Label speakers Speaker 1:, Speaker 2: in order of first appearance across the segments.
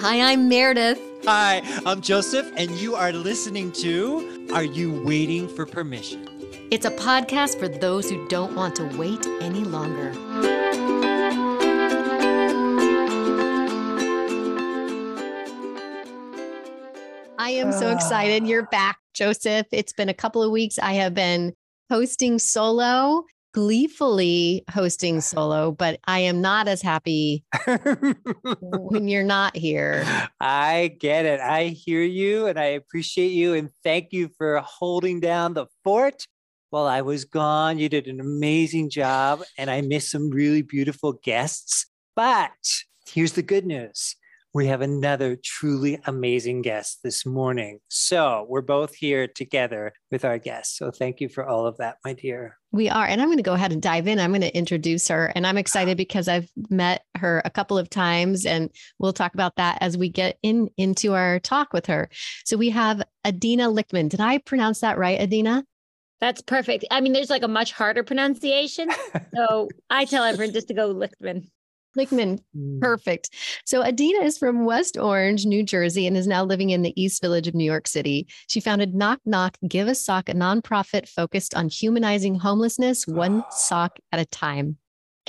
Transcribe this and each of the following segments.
Speaker 1: Hi, I'm Meredith.
Speaker 2: Hi, I'm Joseph, and you are listening to Are You Waiting for Permission?
Speaker 1: It's a podcast for those who don't want to wait any longer. I am so ah. excited. You're back, Joseph. It's been a couple of weeks. I have been hosting solo gleefully hosting solo, but I am not as happy when you're not here.
Speaker 2: I get it. I hear you and I appreciate you and thank you for holding down the fort while I was gone. You did an amazing job and I missed some really beautiful guests. But here's the good news we have another truly amazing guest this morning. So we're both here together with our guests. So thank you for all of that, my dear.
Speaker 1: We are. And I'm going to go ahead and dive in. I'm going to introduce her. And I'm excited because I've met her a couple of times and we'll talk about that as we get in into our talk with her. So we have Adina Lichtman. Did I pronounce that right, Adina?
Speaker 3: That's perfect. I mean, there's like a much harder pronunciation. So I tell everyone just to go Lichtman.
Speaker 1: Lichtman, mm. perfect. So Adina is from West Orange, New Jersey, and is now living in the East Village of New York City. She founded Knock Knock Give a Sock, a nonprofit focused on humanizing homelessness one sock at a time.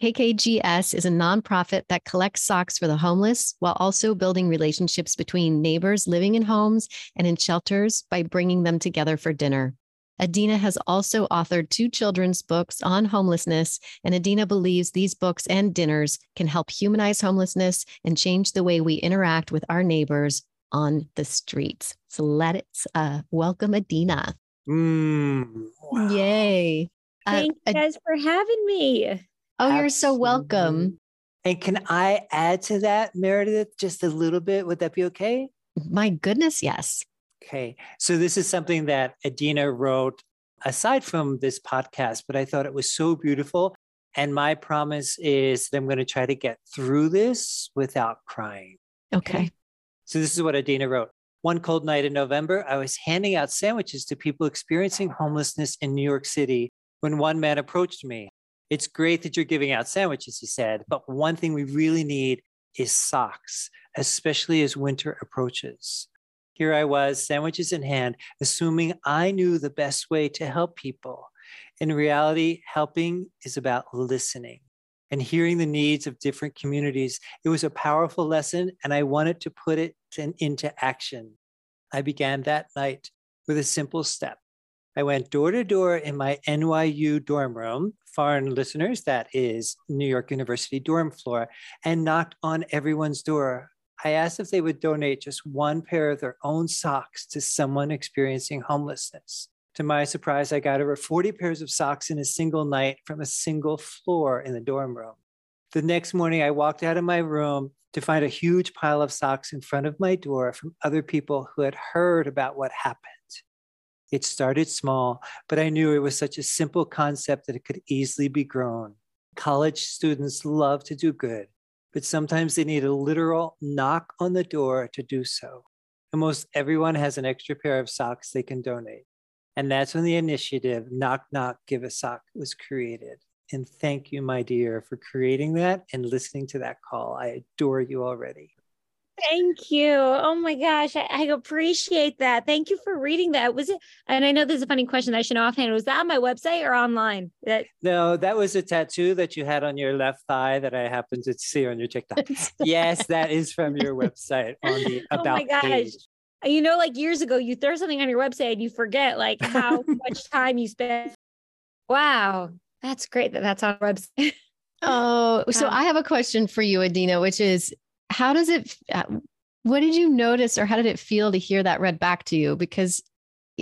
Speaker 1: KKGS is a nonprofit that collects socks for the homeless while also building relationships between neighbors living in homes and in shelters by bringing them together for dinner. Adina has also authored two children's books on homelessness, and Adina believes these books and dinners can help humanize homelessness and change the way we interact with our neighbors on the streets. So let's uh, welcome Adina.
Speaker 2: Mm,
Speaker 1: wow. Yay.
Speaker 3: Uh, Thank uh, you guys for having me.
Speaker 1: Oh, Absolutely. you're so welcome.
Speaker 2: And can I add to that, Meredith, just a little bit? Would that be okay?
Speaker 1: My goodness, yes.
Speaker 2: Okay. So this is something that Adina wrote aside from this podcast, but I thought it was so beautiful. And my promise is that I'm going to try to get through this without crying.
Speaker 1: Okay. okay.
Speaker 2: So this is what Adina wrote. One cold night in November, I was handing out sandwiches to people experiencing homelessness in New York City when one man approached me. It's great that you're giving out sandwiches, he said, but one thing we really need is socks, especially as winter approaches. Here I was, sandwiches in hand, assuming I knew the best way to help people. In reality, helping is about listening and hearing the needs of different communities. It was a powerful lesson, and I wanted to put it in, into action. I began that night with a simple step. I went door to door in my NYU dorm room, foreign listeners, that is New York University dorm floor, and knocked on everyone's door. I asked if they would donate just one pair of their own socks to someone experiencing homelessness. To my surprise, I got over 40 pairs of socks in a single night from a single floor in the dorm room. The next morning, I walked out of my room to find a huge pile of socks in front of my door from other people who had heard about what happened. It started small, but I knew it was such a simple concept that it could easily be grown. College students love to do good, but sometimes they need a literal knock on the door to do so. Almost everyone has an extra pair of socks they can donate. And that's when the initiative Knock Knock Give a Sock was created. And thank you, my dear, for creating that and listening to that call. I adore you already.
Speaker 3: Thank you. Oh my gosh, I, I, appreciate that. Thank you for reading that. Was it? And I know this is a funny question. That I should know offhand. Was that on my website or online?
Speaker 2: That no, that was a tattoo that you had on your left thigh that I happened to see on your TikTok. yes, that is from your website on the about oh my gosh. page.
Speaker 3: You know, like years ago, you throw something on your website and you forget like how much time you spent. Wow, that's great that that's on website.
Speaker 1: Oh, so um, I have a question for you, Adina, which is how does it uh, what did you notice or how did it feel to hear that read back to you? Because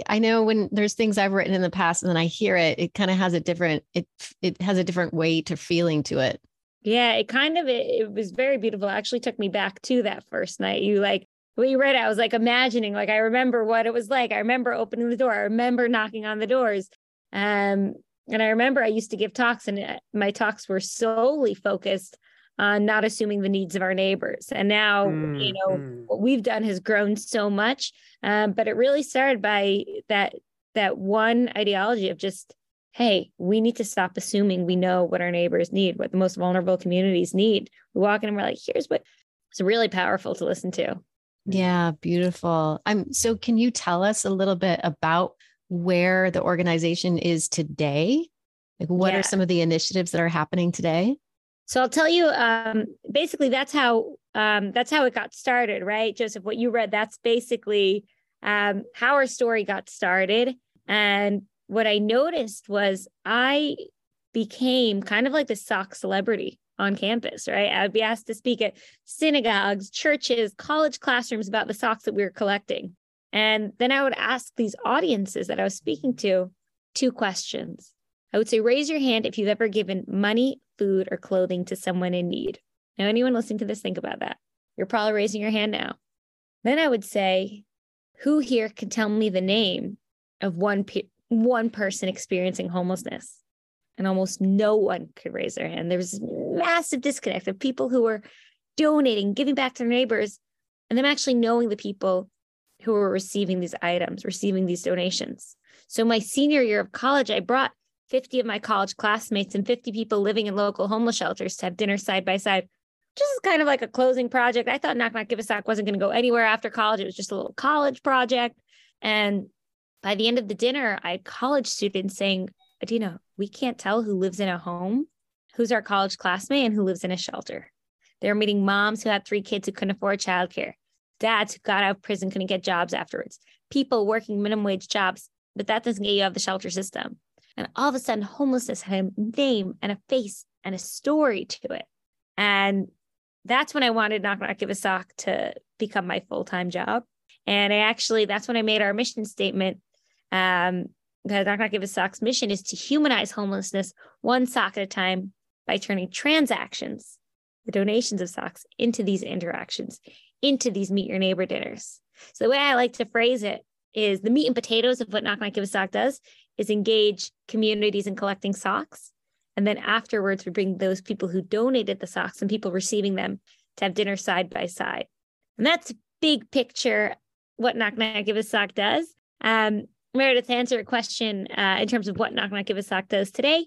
Speaker 1: i know when there's things i've written in the past and then i hear it it kind of has a different it it has a different weight or feeling to it.
Speaker 3: Yeah it kind of it, it was very beautiful. It actually took me back to that first night. You like when you read i was like imagining like i remember what it was like. I remember opening the door. I remember knocking on the doors. Um and i remember i used to give talks and uh, my talks were solely focused uh, not assuming the needs of our neighbors. And now, mm, you know, mm. what we've done has grown so much. Um, but it really started by that that one ideology of just, hey, we need to stop assuming we know what our neighbors need, what the most vulnerable communities need. We walk in and we're like, here's what It's really powerful to listen to.
Speaker 1: Yeah, beautiful. I'm so can you tell us a little bit about where the organization is today? Like what yeah. are some of the initiatives that are happening today?
Speaker 3: So I'll tell you um, basically that's how um, that's how it got started, right? Joseph, what you read, that's basically um, how our story got started. And what I noticed was I became kind of like the sock celebrity on campus, right? I would be asked to speak at synagogues, churches, college classrooms about the socks that we were collecting. And then I would ask these audiences that I was speaking to two questions. I would say, raise your hand if you've ever given money, food, or clothing to someone in need. Now, anyone listening to this, think about that. You're probably raising your hand now. Then I would say, who here can tell me the name of one pe- one person experiencing homelessness? And almost no one could raise their hand. There was massive disconnect of people who were donating, giving back to their neighbors, and them actually knowing the people who were receiving these items, receiving these donations. So my senior year of college, I brought 50 of my college classmates and 50 people living in local homeless shelters to have dinner side by side just kind of like a closing project. I thought Knock Knock Give a Sock wasn't going to go anywhere after college. It was just a little college project. And by the end of the dinner, I had college students saying, Adina, we can't tell who lives in a home, who's our college classmate, and who lives in a shelter. They were meeting moms who had three kids who couldn't afford childcare, dads who got out of prison, couldn't get jobs afterwards, people working minimum wage jobs, but that doesn't get you out of the shelter system. And all of a sudden, homelessness had a name and a face and a story to it. And that's when I wanted Knock Knock Give a Sock to become my full time job. And I actually, that's when I made our mission statement. Um, the Knock Knock Give a Sock's mission is to humanize homelessness one sock at a time by turning transactions, the donations of socks, into these interactions, into these meet your neighbor dinners. So the way I like to phrase it is the meat and potatoes of what Knock Knock Give a Sock does is engage communities in collecting socks and then afterwards, we bring those people who donated the socks and people receiving them to have dinner side by side. And that's big picture what Knock Knock Give a Sock does. Um, Meredith, to answer a question uh, in terms of what Knock Knock Give a Sock does today,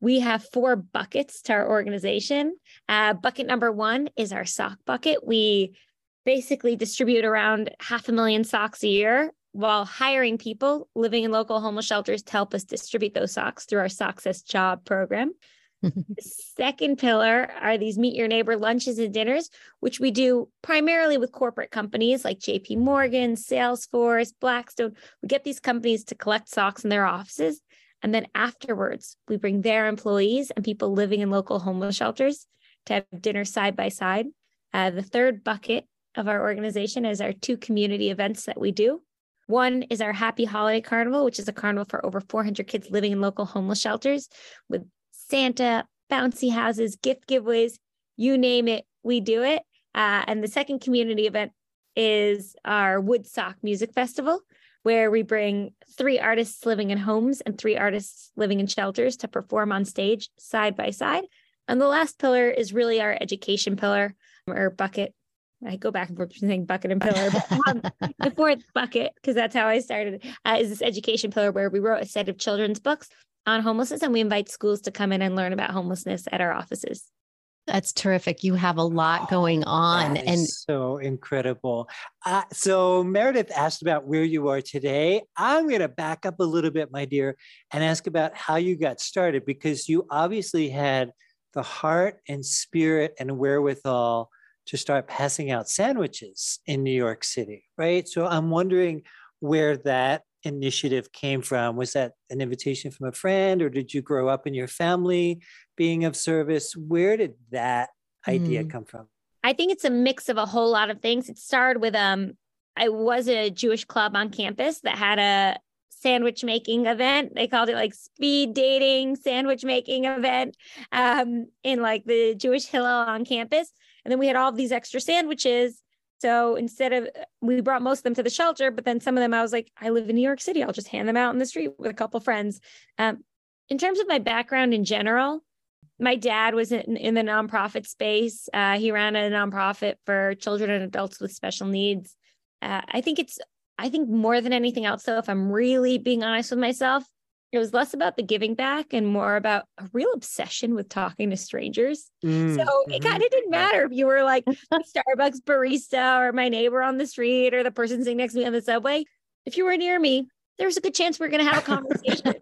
Speaker 3: we have four buckets to our organization. Uh, bucket number one is our sock bucket. We basically distribute around half a million socks a year while hiring people living in local homeless shelters to help us distribute those socks through our Socksess Job program. the second pillar are these meet your neighbor lunches and dinners, which we do primarily with corporate companies like JP Morgan, Salesforce, Blackstone. We get these companies to collect socks in their offices. And then afterwards, we bring their employees and people living in local homeless shelters to have dinner side by side. Uh, the third bucket of our organization is our two community events that we do. One is our Happy Holiday Carnival, which is a carnival for over 400 kids living in local homeless shelters with Santa, bouncy houses, gift giveaways, you name it, we do it. Uh, and the second community event is our Woodstock Music Festival, where we bring three artists living in homes and three artists living in shelters to perform on stage side by side. And the last pillar is really our education pillar or bucket, I go back and forth between saying bucket and pillar. But um, the fourth bucket, because that's how I started, uh, is this education pillar where we wrote a set of children's books on homelessness and we invite schools to come in and learn about homelessness at our offices.
Speaker 1: That's terrific. You have a lot going on
Speaker 2: and so incredible. Uh, so Meredith asked about where you are today. I'm going to back up a little bit, my dear, and ask about how you got started because you obviously had the heart and spirit and wherewithal to start passing out sandwiches in New York City, right? So I'm wondering where that initiative came from. Was that an invitation from a friend, or did you grow up in your family being of service? Where did that idea mm. come from?
Speaker 3: I think it's a mix of a whole lot of things. It started with um I was a Jewish club on campus that had a sandwich making event. They called it like speed dating sandwich making event um, in like the Jewish Hillel on campus. And then we had all these extra sandwiches. So instead of, we brought most of them to the shelter, but then some of them I was like, I live in New York City. I'll just hand them out in the street with a couple friends. Um, in terms of my background in general, my dad was in, in the nonprofit space. Uh, he ran a nonprofit for children and adults with special needs. Uh, I think it's, I think more than anything else, though, if I'm really being honest with myself, it was less about the giving back and more about a real obsession with talking to strangers. Mm, so mm-hmm. it kind of didn't matter if you were like Starbucks barista or my neighbor on the street or the person sitting next to me on the subway. If you were near me, there's a good chance we're going to have a conversation.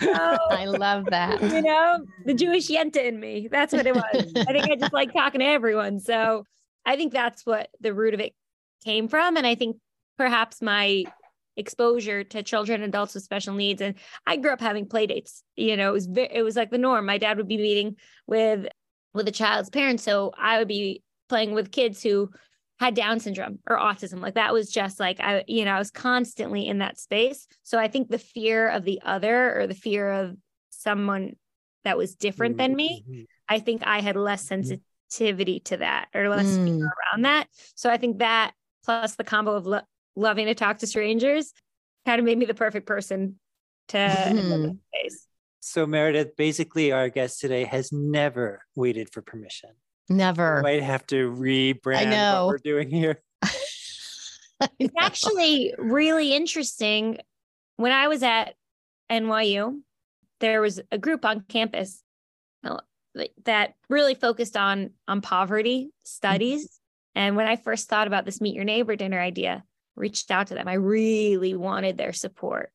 Speaker 1: so, I love that.
Speaker 3: You know, the Jewish Yenta in me. That's what it was. I think I just like talking to everyone. So I think that's what the root of it came from. And I think perhaps my exposure to children adults with special needs and i grew up having play dates you know it was it was like the norm my dad would be meeting with with a child's parents so i would be playing with kids who had down syndrome or autism like that was just like i you know i was constantly in that space so i think the fear of the other or the fear of someone that was different than me mm-hmm. i think i had less mm-hmm. sensitivity to that or less mm. around that so i think that plus the combo of lo- loving to talk to strangers kind of made me the perfect person to mm.
Speaker 2: so meredith basically our guest today has never waited for permission.
Speaker 1: Never.
Speaker 2: We might have to rebrand what we're doing here.
Speaker 3: It's actually really interesting. When i was at nyu there was a group on campus that really focused on on poverty studies. Mm-hmm. and when i first thought about this meet your neighbor dinner idea reached out to them. I really wanted their support.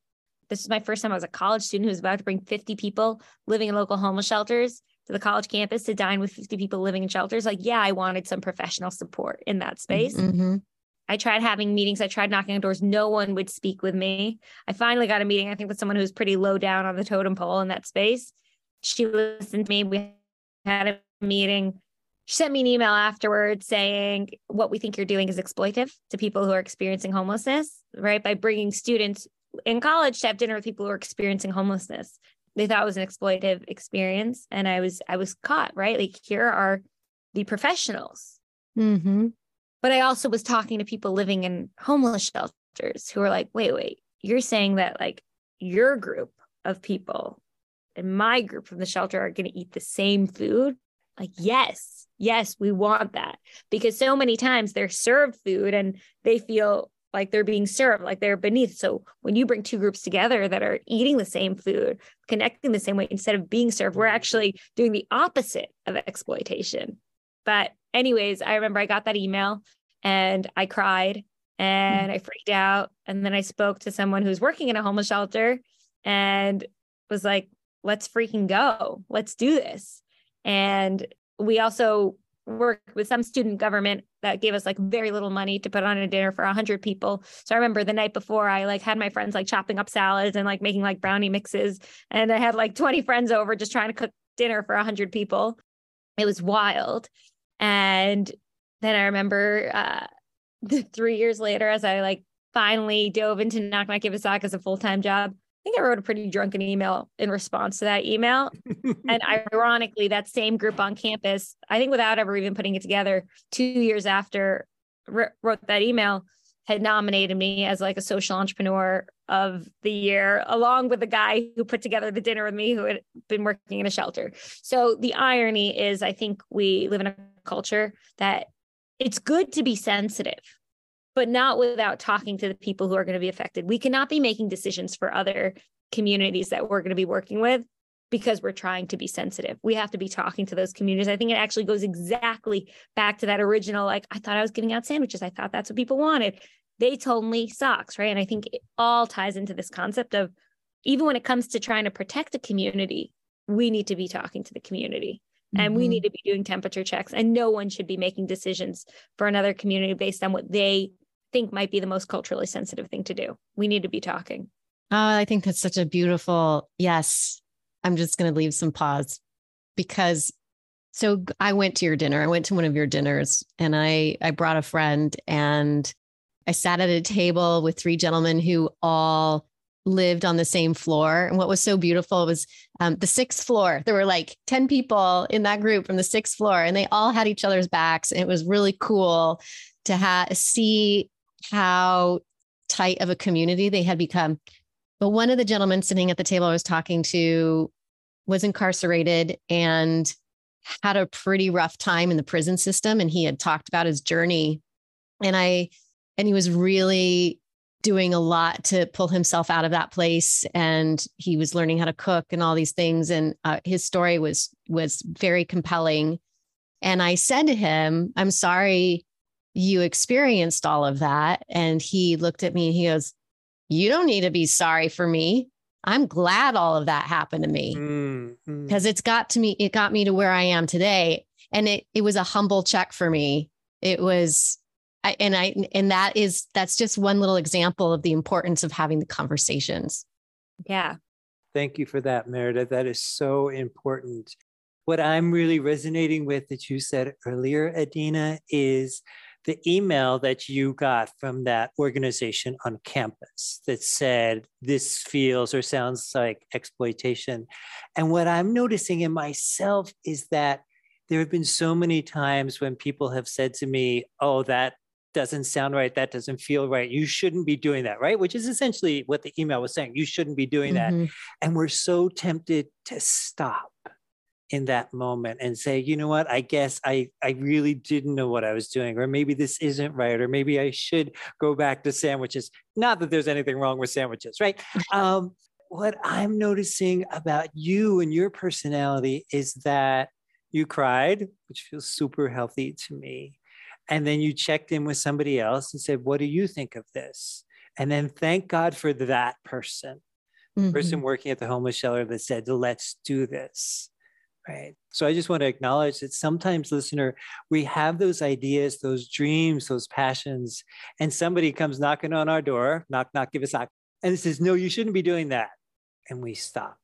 Speaker 3: This is my first time I was a college student who was about to bring 50 people living in local homeless shelters to the college campus to dine with 50 people living in shelters. Like, yeah, I wanted some professional support in that space. Mm-hmm. I tried having meetings. I tried knocking on doors. No one would speak with me. I finally got a meeting, I think, with someone who was pretty low down on the totem pole in that space. She listened to me. We had a meeting she sent me an email afterwards saying what we think you're doing is exploitive to people who are experiencing homelessness, right? By bringing students in college to have dinner with people who are experiencing homelessness. They thought it was an exploitative experience. And I was, I was caught, right? Like here are the professionals. Mm-hmm. But I also was talking to people living in homeless shelters who were like, wait, wait, you're saying that like your group of people and my group from the shelter are going to eat the same food? Like, yes, yes, we want that because so many times they're served food and they feel like they're being served, like they're beneath. So when you bring two groups together that are eating the same food, connecting the same way, instead of being served, we're actually doing the opposite of exploitation. But, anyways, I remember I got that email and I cried and I freaked out. And then I spoke to someone who's working in a homeless shelter and was like, let's freaking go. Let's do this. And we also worked with some student government that gave us like very little money to put on a dinner for 100 people. So i remember the night before i like had my friends like chopping up salads and like making like brownie mixes. And i had like 20 friends over just trying to cook dinner for 100 people. It was wild. And then i remember uh three years later as i like finally dove into knock knock give as a full-time job I think I wrote a pretty drunken email in response to that email. and ironically, that same group on campus, I think without ever even putting it together, two years after wrote that email, had nominated me as like a social entrepreneur of the year, along with the guy who put together the dinner with me who had been working in a shelter. So the irony is, I think we live in a culture that it's good to be sensitive but not without talking to the people who are going to be affected. We cannot be making decisions for other communities that we're going to be working with because we're trying to be sensitive. We have to be talking to those communities. I think it actually goes exactly back to that original like I thought I was giving out sandwiches. I thought that's what people wanted. They told me socks, right? And I think it all ties into this concept of even when it comes to trying to protect a community, we need to be talking to the community. And mm-hmm. we need to be doing temperature checks, and no one should be making decisions for another community based on what they think might be the most culturally sensitive thing to do. We need to be talking.
Speaker 1: Oh, I think that's such a beautiful yes. I'm just going to leave some pause because so I went to your dinner. I went to one of your dinners and I I brought a friend and I sat at a table with three gentlemen who all lived on the same floor. And what was so beautiful was um, the sixth floor. There were like 10 people in that group from the sixth floor, and they all had each other's backs. And it was really cool to have see how tight of a community they had become. But one of the gentlemen sitting at the table I was talking to was incarcerated and had a pretty rough time in the prison system. And he had talked about his journey. And I, and he was really doing a lot to pull himself out of that place and he was learning how to cook and all these things and uh, his story was was very compelling and i said to him i'm sorry you experienced all of that and he looked at me and he goes you don't need to be sorry for me i'm glad all of that happened to me because mm, mm. it's got to me it got me to where i am today and it it was a humble check for me it was I, and I and that is that's just one little example of the importance of having the conversations.
Speaker 3: Yeah.
Speaker 2: Thank you for that, Meredith. That is so important. What I'm really resonating with that you said earlier, Adina, is the email that you got from that organization on campus that said this feels or sounds like exploitation. And what I'm noticing in myself is that there have been so many times when people have said to me, Oh, that doesn't sound right. That doesn't feel right. You shouldn't be doing that, right? Which is essentially what the email was saying. You shouldn't be doing mm-hmm. that. And we're so tempted to stop in that moment and say, you know what, I guess I, I really didn't know what I was doing, or maybe this isn't right, or maybe I should go back to sandwiches. Not that there's anything wrong with sandwiches, right? um, what I'm noticing about you and your personality is that you cried, which feels super healthy to me and then you checked in with somebody else and said, What do you think of this? And then thank God for that person, mm-hmm. person working at the homeless shelter that said, Let's do this. Right. So I just want to acknowledge that sometimes, listener, we have those ideas, those dreams, those passions, and somebody comes knocking on our door, knock, knock, give us a knock, and it says, No, you shouldn't be doing that. And we stop.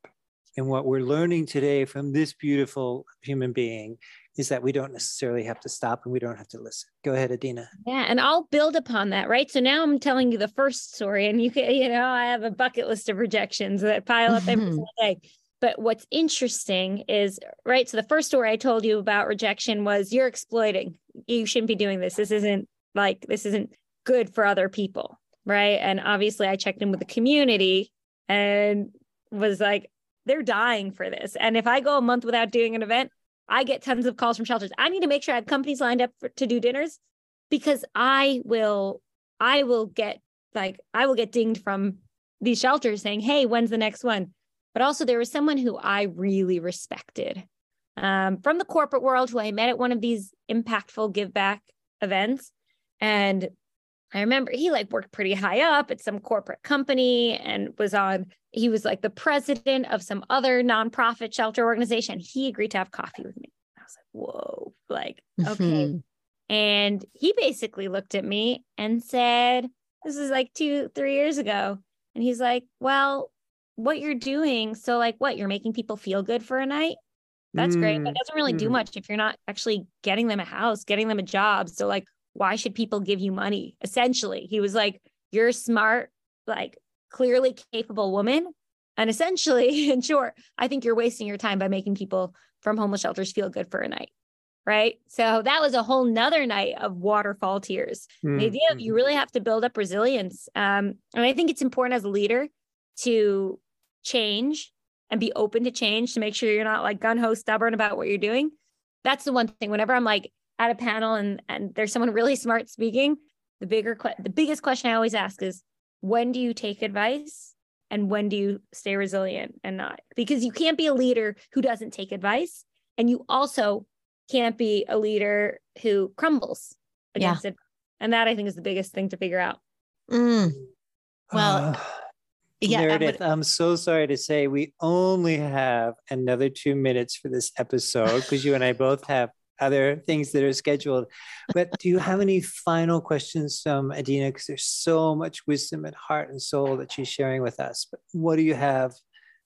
Speaker 2: And what we're learning today from this beautiful human being is that we don't necessarily have to stop and we don't have to listen. Go ahead, Adina.
Speaker 3: Yeah, and I'll build upon that, right? So now I'm telling you the first story, and you can, you know, I have a bucket list of rejections that pile up every single day. But what's interesting is, right? So the first story I told you about rejection was you're exploiting. You shouldn't be doing this. This isn't like, this isn't good for other people, right? And obviously, I checked in with the community and was like, they're dying for this. And if I go a month without doing an event, I get tons of calls from shelters. I need to make sure I have companies lined up for, to do dinners because I will, I will get like, I will get dinged from these shelters saying, Hey, when's the next one? But also, there was someone who I really respected um, from the corporate world who I met at one of these impactful give back events. And I remember he like worked pretty high up at some corporate company and was on, he was like the president of some other nonprofit shelter organization. He agreed to have coffee with me. I was like, whoa, like, okay. Mm-hmm. And he basically looked at me and said, This is like two, three years ago. And he's like, Well, what you're doing, so like what, you're making people feel good for a night? That's mm. great. That doesn't really mm. do much if you're not actually getting them a house, getting them a job. So like why should people give you money? Essentially, he was like, You're smart, like clearly capable woman. And essentially, in short, I think you're wasting your time by making people from homeless shelters feel good for a night. Right. So that was a whole nother night of waterfall tears. Mm-hmm. The idea of you really have to build up resilience. Um, and I think it's important as a leader to change and be open to change to make sure you're not like gun ho stubborn about what you're doing. That's the one thing. Whenever I'm like, at a panel and and there's someone really smart speaking, the bigger the biggest question I always ask is when do you take advice and when do you stay resilient and not? Because you can't be a leader who doesn't take advice and you also can't be a leader who crumbles against yeah. it. And that I think is the biggest thing to figure out.
Speaker 1: Mm. Well, uh,
Speaker 2: yeah, Meredith, I'm so sorry to say we only have another two minutes for this episode because you and I both have other things that are scheduled. But do you have any final questions, from Adina? Because there's so much wisdom and heart and soul that she's sharing with us. But what do you have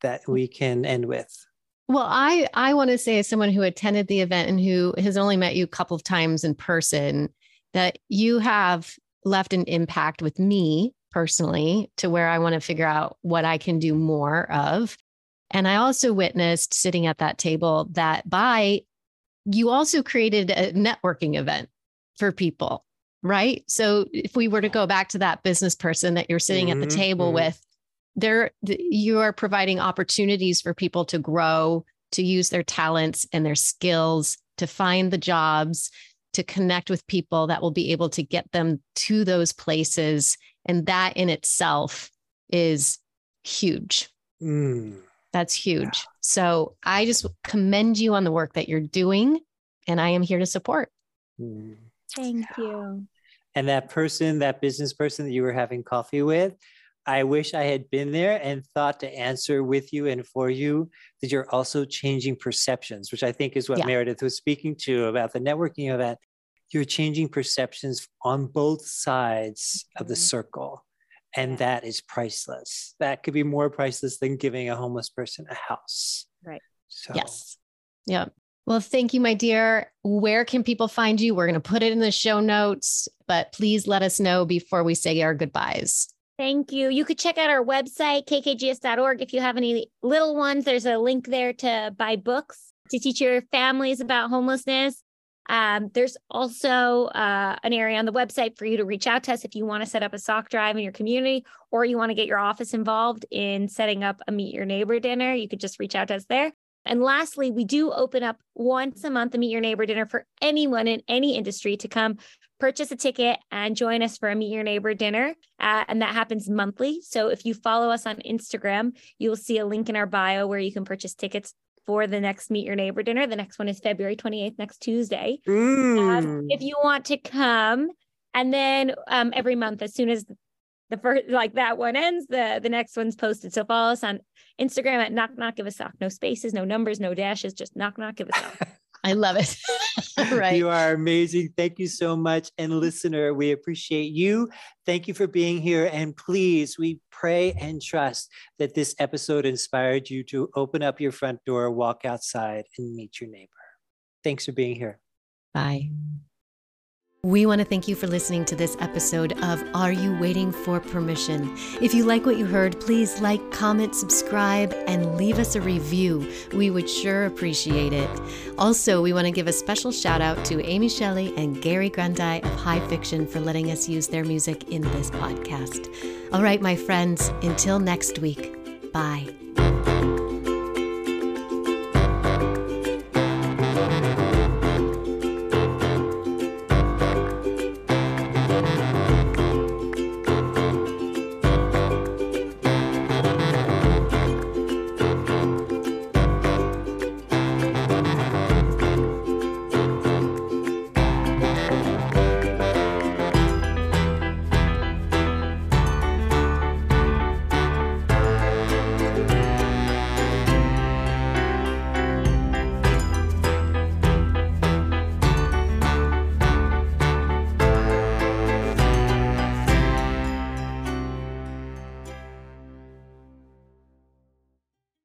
Speaker 2: that we can end with?
Speaker 1: Well, I I want to say as someone who attended the event and who has only met you a couple of times in person, that you have left an impact with me personally to where I want to figure out what I can do more of. And I also witnessed sitting at that table that by you also created a networking event for people, right? So if we were to go back to that business person that you're sitting mm-hmm, at the table mm-hmm. with, there you are providing opportunities for people to grow, to use their talents and their skills, to find the jobs, to connect with people that will be able to get them to those places. And that in itself is huge.
Speaker 2: Mm.
Speaker 1: That's huge. So I just commend you on the work that you're doing, and I am here to support.
Speaker 2: Mm.
Speaker 3: Thank you.
Speaker 2: And that person, that business person that you were having coffee with, I wish I had been there and thought to answer with you and for you that you're also changing perceptions, which I think is what
Speaker 1: Yeah.
Speaker 2: Meredith was speaking to about the networking event. You're changing perceptions on both sides of the
Speaker 3: Mhm.
Speaker 2: circle. And that is priceless. That could be more priceless than giving a homeless person a house.
Speaker 3: Right.
Speaker 2: So,
Speaker 1: Yes. Yeah. Well, thank you, my dear. Where can people find you? We're going to put it in the show notes, but please let us know before we say our goodbyes.
Speaker 3: Thank you. You could check out our website, kkgs.org. If you have any little ones, there's a link there to buy books to teach your families about homelessness. Um, there's also uh, an area on the website for you to reach out to us if you want to set up a sock drive in your community or you want to get your office involved in setting up a meet your neighbor dinner. You could just reach out to us there. And lastly, we do open up once a month a meet your neighbor dinner for anyone in any industry to come purchase a ticket and join us for a meet your neighbor dinner. Uh, and that happens monthly. So if you follow us on Instagram, you will see a link in our bio where you can purchase tickets for the next meet your neighbor dinner. The next one is February 28th, next Tuesday. Um,
Speaker 2: Mm.
Speaker 3: if you want to come, and then um, every month, as soon as the first like that one ends, the the next one's posted. So follow us on Instagram at knock knock give a sock. No spaces, no numbers, no dashes, just knock knock give a sock.
Speaker 1: I love it. right.
Speaker 2: You are amazing. Thank you so much. And listener, we appreciate you. Thank you for being here. And please, we pray and trust that this episode inspired you to open up your front door, walk outside, and meet your neighbor. Thanks for being here.
Speaker 1: Bye. We want to thank you for listening to this episode of Are You Waiting for Permission? If you like what you heard, please like, comment, subscribe, and leave us a review. We would sure appreciate it. Also, we want to give a special shout out to Amy Shelley and Gary Grundy of High Fiction for letting us use their music in this podcast. All right, my friends, until next week, bye.